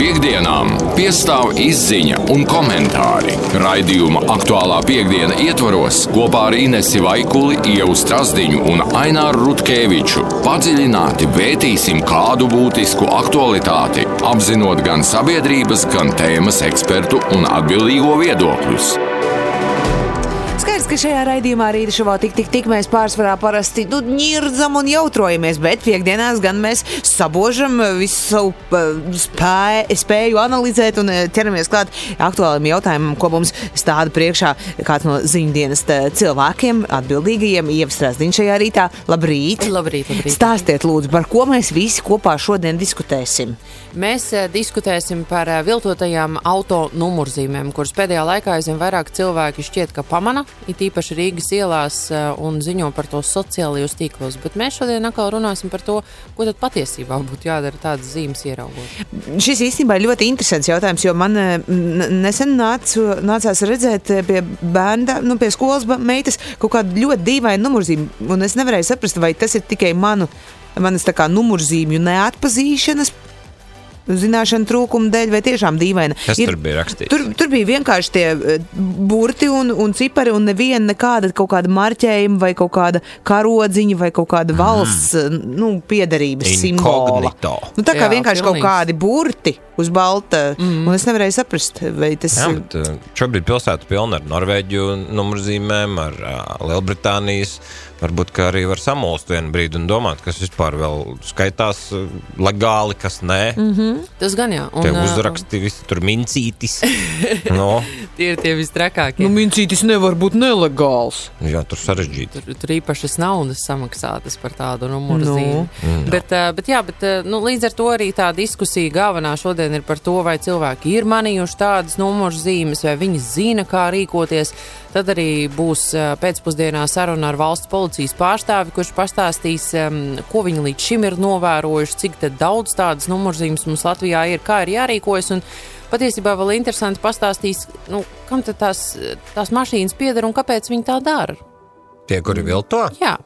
Piektdienām piestāv izziņa un komentāri. Raidījuma aktuālā piekdiena ietvaros kopā ar Inesi Vaikuli, Ievu Strasdiņu un Aināru Rutkeviču padziļināti vētīsim kādu būtisku aktualitāti, apzinot gan sabiedrības, gan tēmas ekspertu un atbildīgo viedokļus. Ka šajā raidījumā rīta šovā tik, tik, tik mēs pārsvarā parasti nu, ņirdzam un jautrojamies, bet piekdienās gan mēs sabožam visu savu uh, spēju, spēju analizēt un uh, ķeramies klāt aktuāliem jautājumam, ko mums stāda priekšā kāds no ziņdienas tā, cilvēkiem, atbildīgajiem, ievastrāsdiņš šajā rītā. Labrīt! Labrīt, labrīt. Stāstiet, lūdzu, par ko mēs visi kopā šodien diskutēsim. Mēs eh, diskutēsim par eh, viltotajām auto numurzīmēm, kuras pēdējā laikā aizvien vairāk cilvēki šķiet, ka pamana, it īpaši Rīgas ielās eh, un ziņo par to sociālajos tīklos. Bet mēs šodien atkal runāsim par to, ko tad patiesībā būtu jādara tādas zīmes ieraugot. Šis īstenībā ir ļoti interesants jautājums, jo man eh, nesen nācu, nācās redzēt eh, pie bērna, nu, pie skolas meitas kaut kādu ļoti dīvainu numurzīmi. Un es nevarēju saprast, vai tas ir tikai manu, manas numurzīmju neatpazīšanas. Zināšanu trūkuma dēļ, vai tiešām dīvaina. Kas tur bija rakstīts? Tur, tur bija vienkārši tie eh, burti un, un cipari, un neviena nekāda kaut kāda marķējuma, vai kaut kāda karodziņa, vai kaut kāda valsts mm. nu, piedarības simbola. Nu, tā kā Jā, vienkārši kaut pilnīgs. kādi burti uz balta, mm. un es nevarēju saprast, vai tas ir. uh, šobrīd pilsēta pilna ar Norvēģiju numurzīmēm, ar uh, Lielbritānijas. Varbūt arī var samulst vienu brīdi un domāt, kas vispār vēl skaitās legāli, kas nē. Mm -hmm. Tas gan jā. Tie ā, uzraksti visi tur mincītis. no, Tie ir tie visstrakākie. Nu, mincītis nevar būt nelegāls. jā, tur sarežģīti. Tur, tur īpašas naudas samaksātas par tādu numuru Nu. zīmi. Bet, uh, bet, jā, bet uh, nu, līdz ar to arī tā diskusija galvenā šodien ir par to, vai cilvēki ir manījuši tādas numuru zīmes, vai viņi zina, kā rīkoties. Tad arī būs uh, pēcpusdienā saruna ar valsts policijas pārstāvi, kurš pastāstīs, um, ko viņi līdz šim ir novērojuši, cik daudz tādas numurzīmes mums Latvijā ir, kā ir jārīkojas. Un, Patiesībā vēl interesanti pastāstīs, nu, kam tās, tās mašīnas pieder un kāpēc viņi tā dara. Tie, kuri vilto, Jā,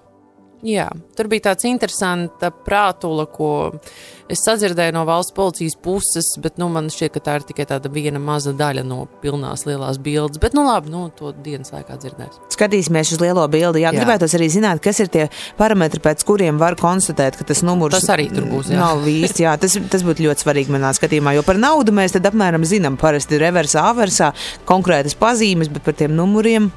jā. tur bija tāds interesants prātula, ko es sadzirdēju no valsts policijas puses, bet nu, man šķiet, ka tā ir tikai tāda viena maza daļa no pilnās lielās bildes. Bet, nu, labi, nu, to dienas laikā dzirdēs. Skatīsimies uz lielo bildi. Jā, Jā. gribētos arī zināt, kas ir tie parametri, pēc kuriem var konstatēt, ka tas numurs Tas arī tur būs, jā. Nav īsti, jā, tas, tas būtu ļoti svarīgi manā skatījumā, jo par naudu mēs tad apmēram zinām, parasti reversā, aversā, konkrētas pazīmes, bet par tiem numuriem.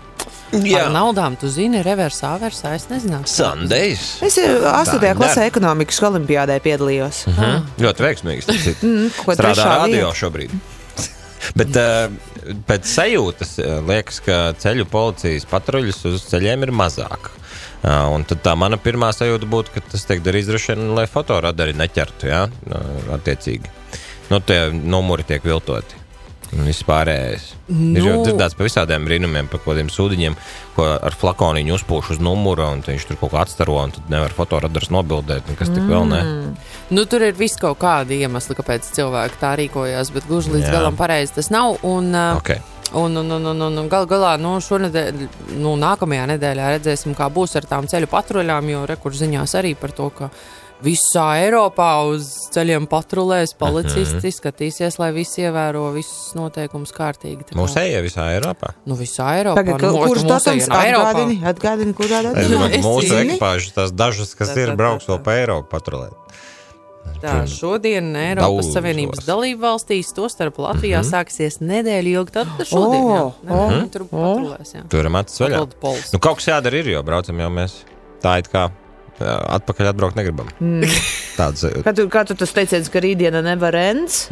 Par naudām, tu zini, reversā, aversā, es nezinu. Sandejs. Es eh, 8. Tā klasē dara. ekonomikas olimpiādē piedalījos. Mhm. Ļoti veiksmīgs. tas ir. Mm, ko trešā radio vieta. šobrīd. Bet uh, pēc sajūtas uh, liekas, ka ceļu policijas patruļas uz ceļiem ir mazāk. Uh, un tad tā mana pirmā sajūta būtu, ka tas tiek darīts droši vien, lai fotoradari neķertu, jā, uh, attiecīgi. Nu, tie numuri tiek viltoti. Un viss pārējais. Nu... Ir jau dzirdēts par visādiem brīnumiem, par kādiem sūdiņiem, ko ar flakoniņu uzpūš uz numura, un viņš tur kaut ko atstaro, un tad nevar fotoradars nobildēt, un kas tik vēl ne. Nu, tur ir vis kaut kādi iemesli, kāpēc cilvēki tā rīkojās, bet gluži līdz Jā. galam pareizi tas nav. Un, Okay. Un, un, un, un, un, un gal galā, nu, šonadēļ, nu, nākamajā nedēļā redzēsim, kā būs ar tām ceļu patruļām, jo rekurziņās arī par to, ka visā Eiropā uz ceļiem patrulēs policisti, Mhm. skatīsies, lai visi ievēro visus noteikumus kārtīgi. Kā- Mūsēja visā Eiropā. Nu, visā Eiropā. Pagaid, nu, kurš mūsu datums ir atgādini? Atgādini, kurā datumā? mūsu ekipāžas, tās dažas, kas Tā, ir tā, brauks tā, vēl pa Eiropu patrulēt. Tā, šodien Eiropas Daudzos. Savienības dalību valstīs, tostarp Latvijā, sāksies nedēļa ilgi. Tad šodien jā, O, nedēļu o, tur patrulēs. jā. Turam acis vaļā. Nu, kaut kas jādara ir, jo braucam jau mēs tā it kā atpakaļ atbraukt negribam. Tāds Kā tu, kā tu tas teiciens, ka rītdiena nevar ends?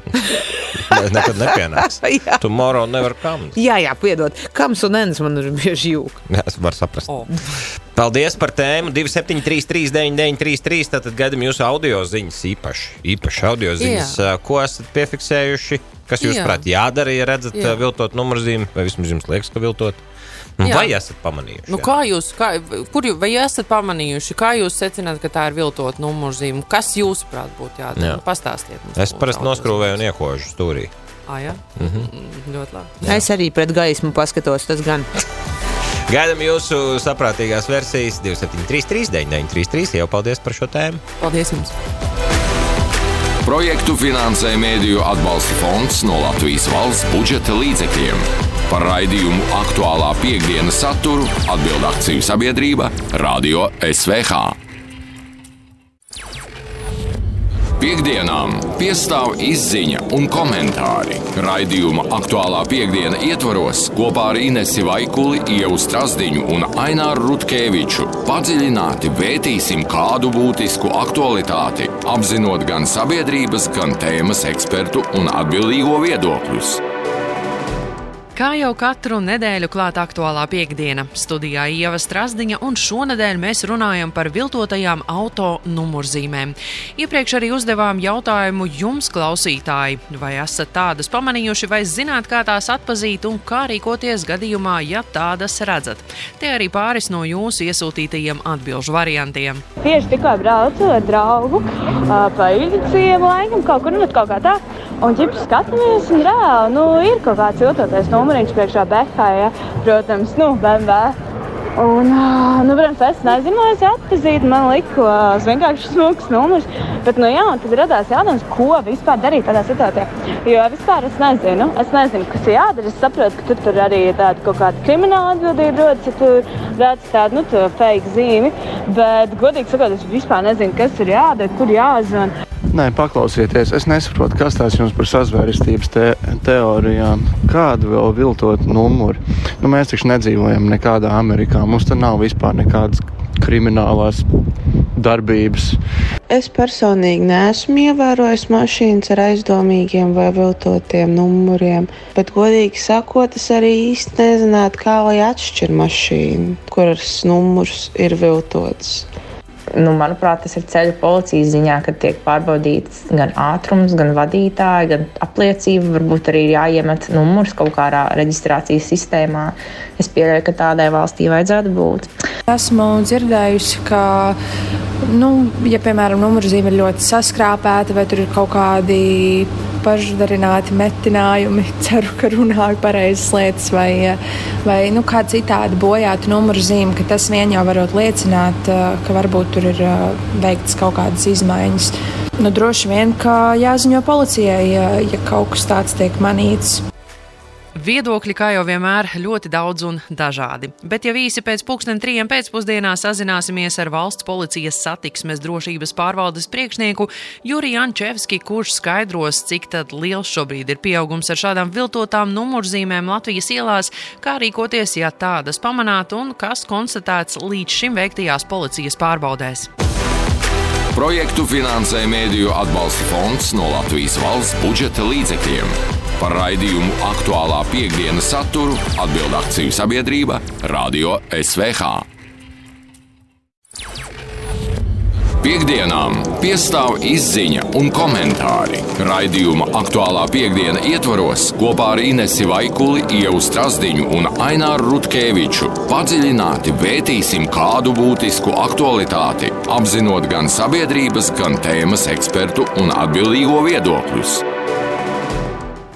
nekad nepienāks. jā. Tomorrow never comes. jā, jā, piedod. Kams un ends man ir bieži jūg. Jā, es varu saprast. O. Paldies par tēmu. 273, 9933. Tātad gaidām jūsu audio ziņas īpaši. Īpaši audio ziņas. Jā. Ko esat piefiksējuši? Kas jūs Jā. prāt jādara, ja redzat Jā. viltot numurzīmi, vai vismaz jums liekas, ka viltot? Nu, Jā. vai esat pamanījuši? Nu, jā? kā jūs, kā, kur vai esat pamanījuši, kā jūs secināt, ka tā ir viltot numurzīme? Kas jūsuprāt būtu jādara? Jā. Nu, pastāstiet mums. Es parasti noskrūvēju un iekožu stūrī. Ā, jā? Mm -hmm. Ļoti labi. Es arī pret gaismu paskatos, tas gan. Gaidām jūsu saprātīgās versijas 273, 9933. Jau paldies par šo tēmu. Paldies jums! Projektu finansē Mēdīju atbalsta fonds no Latvijas valsts budžeta līdzekļiem. Par raidījumu aktuālā piekdienas saturu atbild akciju sabiedrība Radio SVH. Piektdienām piestāv izziņa un komentāri. Raidījuma aktuālā piekdiena ietvaros kopā ar Inesi Vaikuli, Ievu Strasdiņu un Aināru Rutkeviču padziļināti vētīsim kādu būtisku aktualitāti, apzinot gan sabiedrības, gan tēmas ekspertu un atbildīgo viedokļus. Kā jau katru nedēļu klāta aktuālā piekdiena, studijā Ieva Strasdiņa, un šonadēļ mēs runājam par viltotajām auto numurzīmēm. Iepriekš arī uzdevām jautājumu jums, klausītāji, vai esat tādas pamanījuši, vai zināt, kā tās atpazīt un kā rīkoties gadījumā, ja tādas redzat. Te arī pāris no jūsu iesūtītajiem atbilžu variantiem. Tieši tikko braucu ar draugu pa ilgciemu laikam kaut kur, nu, kaut kā tā. Un ģips skatāmies, un reāli nu, ir kaut kāds viltotais numuriņš priekšā Behā, ja, protams, nu, BMW. Un, nu, protams, es nezinu, es atpazītu, man likās vienkārši smūgs numurs. Bet, nu, jā, tad radās jautājums, ko vispār darīt tādā situācijā. Jo vispār es nezinu, es nezinu, kas ir jādara. Es saprotu, ka tu tur arī tāda kaut kāda krimināla atbildība, rodas, ja tu redz tādu, nu, tā fake zīmi. Bet, godīgi sakot, es vispār nezinu, kas ir jādara, kur jāzvan. Nē, paklausieties, es nesaprotu, kas tās jums par sazvērestības te teorijām. Kādu vēl viltot numuru? Nu, mēs taču nedzīvojam nekādā Amerikā. Mums tur nav vispār nekādas kriminālās darbības. Es personīgi neesmu ievērojis mašīnas ar aizdomīgiem vai viltotiem numuriem, bet, godīgi sakot, es arī īsti nezinātu, kā lai atšķir mašīnu, kuras numurs ir viltots nu, manuprāt, tas ir ceļu policijas ziņā, kad tiek pārbaudīts gan ātrums, gan vadītāji, gan apliecība. Varbūt arī ir jāiemet numurs kaut kādā reģistrācijas sistēmā. Es pieļauju, ka tādai valstī vajadzētu būt. Esmu dzirdējusi, ka, nu, ja, piemēram, numurzīme ir ļoti saskrāpēta vai tur ir kaut kādi pašdarināti metinājumi, ceru, ka runāju pareizas lietas, vai, vai nu, kā citādi bojāta numuru zīme, ka tas vien jau varot liecināt, ka varbūt tur ir veikts kaut kādas izmaiņas. Nu, droši vien, ka jāziņo policijai, ja, ja kaut kas tāds tiek manīts. Viedokļi, kā jau vienmēr, ļoti daudz un dažādi. Bet jau īsi pēc pusdien trijiem pēcpusdienā sazināsimies ar valsts policijas satiksmes drošības pārvaldes priekšnieku Juriju Ančevski, kurš skaidros, cik liels šobrīd ir pieaugums ar šādām viltotām numurzīmēm Latvijas ielās, kā rīkoties, ja tādas pamanāt un kas konstatēts līdz šim veiktajās policijas pārbaudēs. Projektu finansē Mēdīju atbalsta fonds no Latvijas valsts budžeta līdzekļiem. Par raidījumu aktuālā piekdienas saturu atbild akciju sabiedrība Radio SVH. Piektdienām piestāv izziņa un komentāri. Raidījuma aktuālā piekdiena ietvaros kopā ar Inesi Vaikuli, Ievu Strasdiņu un Aināru Rutkeviču padziļināti vētīsim kādu būtisku aktualitāti, apzinot gan sabiedrības, gan tēmas ekspertu un atbildīgo viedokļus.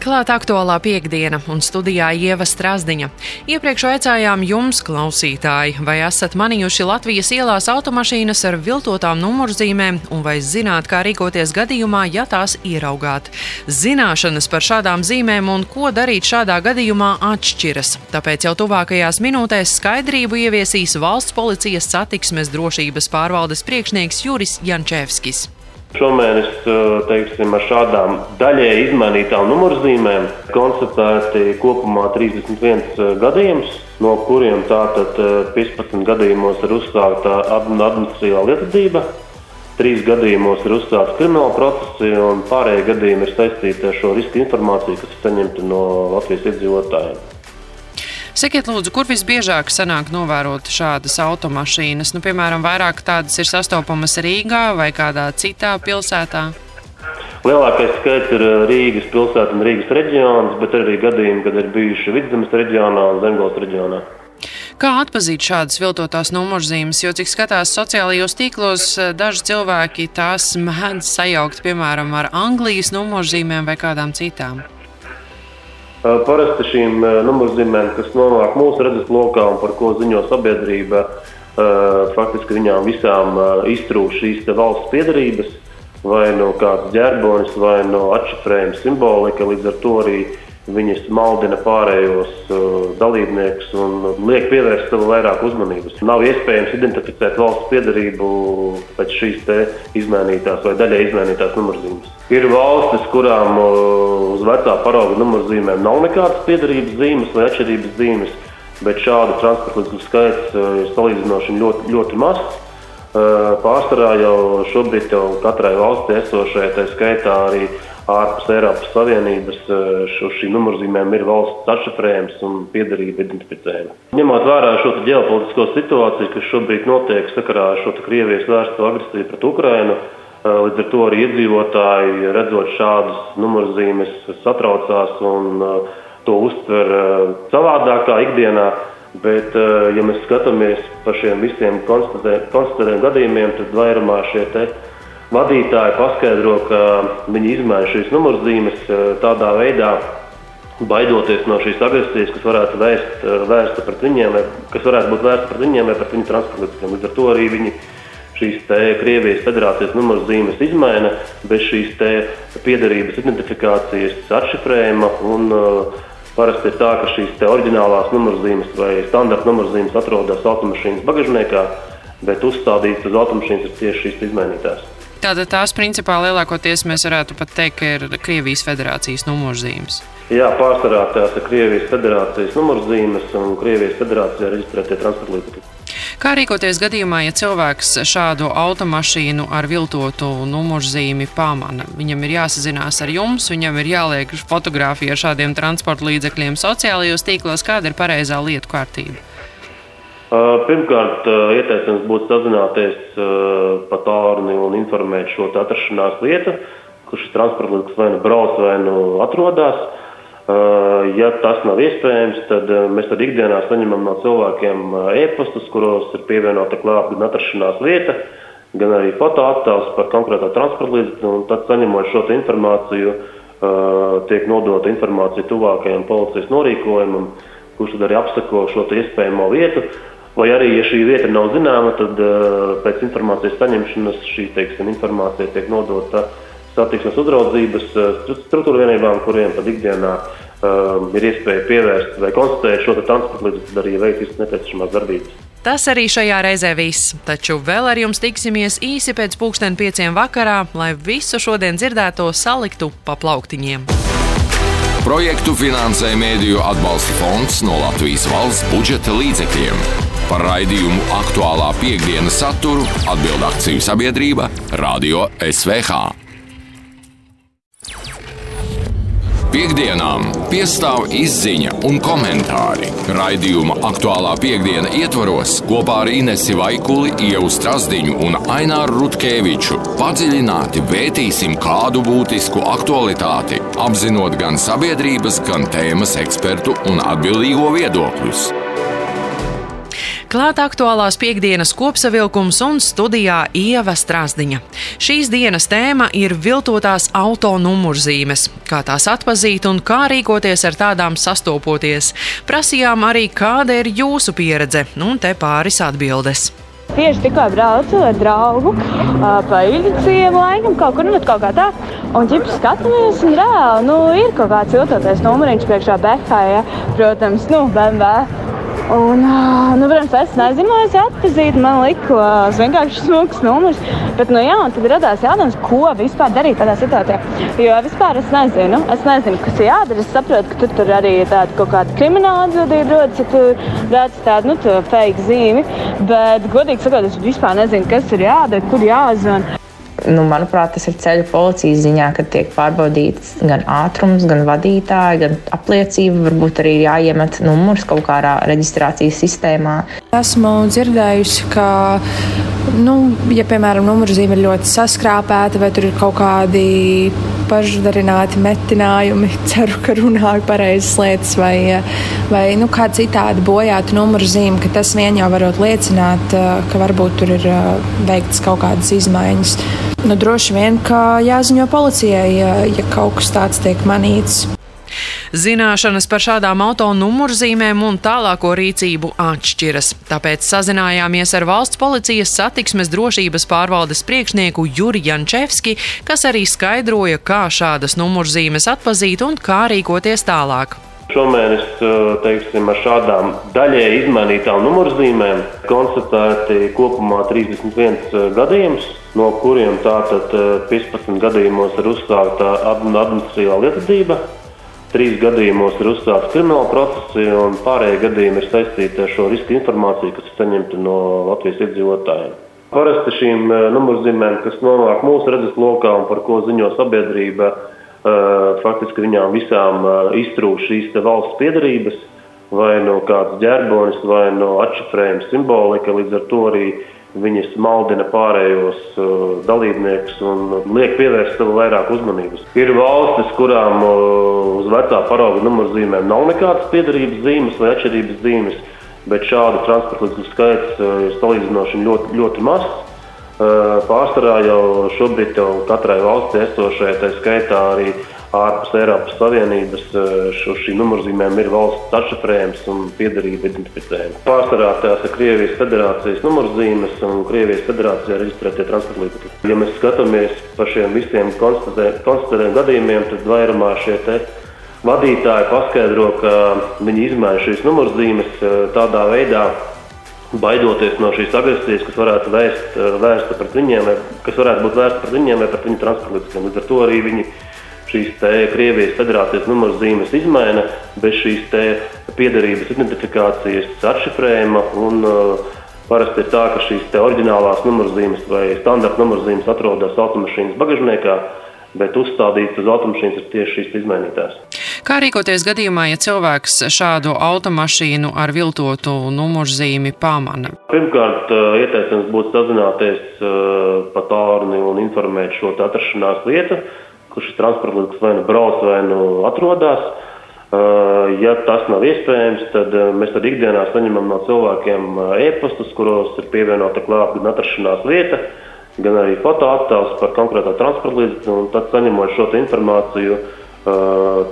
Klāt aktuālā piekdiena un studijā Ieva Strasdiņa. Iepriekš aicājām jums, klausītāji, vai esat manījuši Latvijas ielās automašīnas ar viltotām numurzīmēm un vai zināt, kā rīkoties gadījumā, ja tās ieraugāt. Zināšanas par šādām zīmēm un ko darīt šādā gadījumā atšķiras. Tāpēc jau tuvākajās minūtēs skaidrību ieviesīs valsts policijas satiksmes drošības pārvaldes priekšnieks Juris Jančevskis. Šomēnes teiksim, ar šādām daļēji izmainītām numurzīmēm konstatēti kopumā 31 gadījums, no kuriem tātad 15 gadījumos ir uzsākta administratīvā lietotība, 3 gadījumos ir uzsākts krimināla procesi, un pārējie gadījumi ir saistīti ar šo riska informāciju, kas ir saņemta no Latvijas iedzīvotājiem. Sakiet, lūdzu, kur visbiežāk sanāk novērot šādas automašīnas? Nu, piemēram, vairāk tādas ir sastopamas Rīgā vai kādā citā pilsētā? Lielākais skaits ir uh, Rīgas pilsēta un Rīgas reģions, bet arī gadījumi, kad ir bijuši Vidzemes reģionā un Zemgales reģionā. Kā atpazīt šādas viltotās numurzīmes, jo, cik skatās sociālajos tīklos, uh, daži cilvēki tās mēdz sajaukt, piemēram, ar Anglijas numurzīmēm vai kādām citām? Parasti šīm numurzīmēm, kas nonāk mūsu redzes lokā un par ko ziņo sabiedrība, faktiski viņām visām iztrūk šīs valsts piedarības. vai no kādas ģerbonis, vai no atšifrējuma simbolika. Līdz ar to arī viņas maldina pārējos uh, dalībniekus un liek pievērst sev vairāk uzmanības. Nav iespējams identificēt valsts piedarību pēc šīs izmainītās vai daļai izmainītās numurzīmes. Ir valstis, kurām uh, uz vecā parauga numurzīmēm nav nekādas piedarības zīmes vai atšķirības zīmes, bet šādu transporta līdzekļu skaits uh, ir salīdzinoši ļoti, ļoti mazs. Uh, pārsvarā jau šobrīd jau katrai valstī esošai, tā skaitā arī ārpus Eiropas Savienības šo, šīm numurzīmēm ir valsts atšifrējums un piedarība identificējama. Ņemot vērā šo ģeopolitisko situāciju, kas šobrīd notiek sakarā ar šo Krievijas vērsto agresiju pret Ukrainu, līdz ar to arī iedzīvotāji, redzot šādas numurzīmes, satraucās un to uztver savādākā ikdienā. Bet, ja mēs skatāmies par šiem visiem konstatētiem gadījumiem, tad vairumā šie te vadītāji paskaidro, ka viņi izmaina šīs numurzīmes eh, tādā veidā, baidoties no šīs agresijas, kas varētu vērst, eh, vērsta pret viņiem, vai, kas varētu būt vērsta pret viņiem vai pret viņu transportlīdzekļiem. Līdz ar to arī viņi šīs Krievijas federācijas numurzīmes izmaina bez šīs piedarības identifikācijas atšifrējuma. Un, uh, Parasti ir tā, ka šīs oriģinālās numurzīmes vai standarta numurzīmes atrodas automašīnas bagažniekā, bet uzstādītas uz automašīnas ir tieši šīs izmainītās. Tātad tās principā lielākoties mēs varētu pat teikt, ka ir Krievijas federācijas numurzīmes. Jā, pārsvarā tās ir Krievijas federācijas numurzīmes un Krievijas federācijā reģistrētie transporta līdzekļi. Kā rīkoties gadījumā, ja cilvēks šādu automašīnu ar viltotu numurzīmi pamana? Viņam ir jāsazinās ar jums, viņam ir jāliek fotografija ar šādiem transporta līdzekļiem sociālajos tīklos. Kāda ir pareizā lietu kārtība? Pirmkārt, ieteicams būtu sazināties pa tālruni un informēt šo atrašanās vietu, kur šis transporta līdzeklis vai nu brauc, vai nu atrodas. Ja tas nav iespējams, tad mēs tad ikdienā saņemam no cilvēkiem e-pastus, kuros ir pievienota klāta gan atrašanās vieta, gan arī fotoattēls par konkrēto transporta līdzekli. Tad, saņemot šo informāciju, tiek nodota informācija tuvākajam policijas norīkojumam, kurš tad arī apsako šo iespējamo vietu. Vai arī, ja šī vieta nav zināma, tad uh, pēc informācijas saņemšanas šī teiksim, informācija tiek nodota satiksmes uzraudzības uh, struktūra vienībām, kuriem tad ikdienā uh, ir iespēja pievērst vai konstatēt šo transporta līdzekli, tad arī veikt visas nepieciešamās darbības. Tas arī šajā reizē viss, taču vēl ar jums tiksimies īsi pēc pulksten pieciem vakarā, lai visu šodien dzirdēto saliktu pa plauktiņiem. Projektu finansē Mēdīju atbalsta fonds no Latvijas valsts budžeta līdzekļiem. Par raidījumu aktuālā piekdienas saturu atbild akciju sabiedrība Radio SVH. Piektdienām piestāv izziņa un komentāri. Raidījuma aktuālā piekdiena ietvaros kopā ar Inesi Vaikuli, Ievu Strasdiņu un Aināru Rutkeviču padziļināti vērtīsim kādu būtisku aktualitāti, apzinot gan sabiedrības, gan tēmas ekspertu un atbildīgo viedokļus. Klāt aktuālās piekdienas kopsavilkums un studijā Ieva Strāzdiņa. Šīs dienas tēma ir viltotās auto numurzīmes, kā tās atpazīt un kā rīkoties ar tādām sastopoties. Prasījām arī, kāda ir jūsu pieredze, un te pāris atbildes. Tieši tikko braucu ar draugu pa Ilģiciem, laikam kaut kur, nu, kaut kā tā. Un ģips skatāmies, un reāli, nu, ir kaut kāds viltotais numuriņš priekšā Behā, ja, protams, nu, BMW. Un, nu, protams, es nezinu, es atpazīstu, man likās vienkārši smags numurs. Bet, nu, jā, tad radās jautājums, ko vispār darīt tādā situācijā. Jo vispār es nezinu, es nezinu, kas ir jādara. Es saprotu, ka tur, tur arī ir tāda kaut kāda krimināla atbildība, rodas, ja tur redz tādu, nu, fake zīmi. Bet, godīgi sakot, es vispār nezinu, kas ir jādara, kur jāzvan. Nu, manuprāt, tas ir ceļu policijas ziņā, kad tiek pārbaudīts gan ātrums, gan vadītāji, gan apliecība. Varbūt arī jāiemet numurs kaut kādā reģistrācijas sistēmā. Esmu dzirdējusi, ka, nu, ja piemēram numurzīme ir ļoti saskrāpēta vai tur ir kaut kādi pašdarināti metinājumi, ceru, ka runāju pareizas lietas, vai, vai nu, kā citādi bojāta numurzīme, ka tas vien jau varot liecināt, ka varbūt tur ir veikts kaut kādas izmaiņas. Nu, droši vien, ka jāziņo policijai, ja, ja kaut kas tāds tiek manīts. Zināšanas par šādām auto numurzīmēm un tālāko rīcību atšķiras. Tāpēc sazinājāmies ar valsts policijas satiksmes drošības pārvaldes priekšnieku Juri Jančevski, kas arī skaidroja, kā šādas numurzīmes atpazīt un kā rīkoties tālāk. Šomēnes teiksim, ar šādām daļēji izmainītām numurzīmēm konstatēti kopumā 31 gadījumus, no kuriem tātad 15 gadījumos ir uzsākta administratīvā lietotība, 3 gadījumos ir uzsākts krimināla procesi, un pārējie gadījumi ir saistīti ar šo riska informāciju, kas ir saņemta no Latvijas iedzīvotājiem. Parasti šīm numurzīmēm, kas nonāk mūsu redzeslokā un par ko ziņo sabiedrība, faktiski viņām visām iztrūkst šīs valsts piedarības, vai no kādas ģerbonis, vai no atšifrējuma simbolika. Līdz ar to arī viņas maldina pārējos uh, dalībniekus un liek pievērst sev vairāk uzmanības. Ir valstis, kurām uz vecā parauga numurzīmēm nav nekādas piedarības zīmes vai atšķirības zīmes, bet šādu transporta līdzekļu skaits ir salīdzinoši ļoti, ļoti mazs. Pārsvarā jau šobrīd jau katrai valstī esošajai, tā skaitā arī ārpus Eiropas Savienības, šo, šī numurzīmēm ir valsts atšifrējums un piedarība identificējums. Pārsvarā tās ir Krievijas federācijas numurzīmes un Krievijas federācijā reģistrētie transporta līdzekļi. Ja mēs skatāmies par šiem visiem konstatētiem gadījumiem, tad vairumā šie vadītāji paskaidro, ka viņi izmaina šīs numurzīmes tādā veidā, baidoties no šīs agresijas, kas varētu vērst, eh, vērsta pret viņiem, vai kas varētu būt vērsta pret viņiem vai pret viņu transporta līdzekļiem. Līdz ar to arī viņi šīs Krievijas federācijas numurzīmes izmaina bez šīs piedarības identifikācijas atšifrējuma. Un, uh, Parasti ir tā, ka šīs oriģinālās numurzīmes vai standarta numurzīmes atrodas automašīnas bagažniekā, bet uzstādītas uz automašīnas ir tieši šīs izmainītās. Kā rīkoties gadījumā, ja cilvēks šādu automašīnu ar viltotu numurzīmi pamana? Pirmkārt, ieteicams būtu sazināties pa tālruni un informēt šo atrašanās vietu, kur šis transporta līdzeklis vai nu brauc, vai nu atrodas. Ja tas nav iespējams, tad mēs tad ikdienā saņemam no cilvēkiem e-pastus, kuros ir pievienota klāta gan atrašanās vieta, gan arī fotoattēls par konkrēto transporta līdzekli. Tad, saņemot šo informāciju,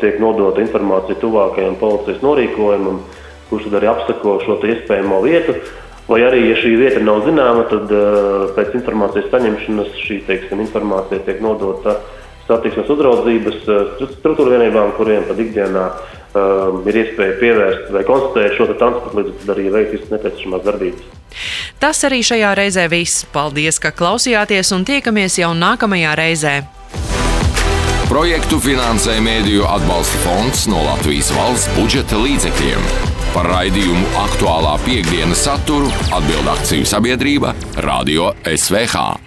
tiek nodota informācija tuvākajam policijas norīkojumam, kurš tad arī apsako šo iespējamo vietu. Vai arī, ja šī vieta nav zināma, tad pēc informācijas saņemšanas šī teiksim, informācija tiek nodota satiksmes uzraudzības struktūra vienībām, kuriem tad ikdienā um, ir iespēja pievērst vai konstatēt šo transporta līdzekli, arī veikt visas nepieciešamās darbības. Tas arī šajā reizē viss. Paldies, ka klausījāties un tiekamies jau nākamajā reizē! Projektu finansē Mēdīju atbalsta fonds no Latvijas valsts budžeta līdzekļiem. Par raidījumu aktuālā piekdienas saturu atbild akciju sabiedrība Radio SVH.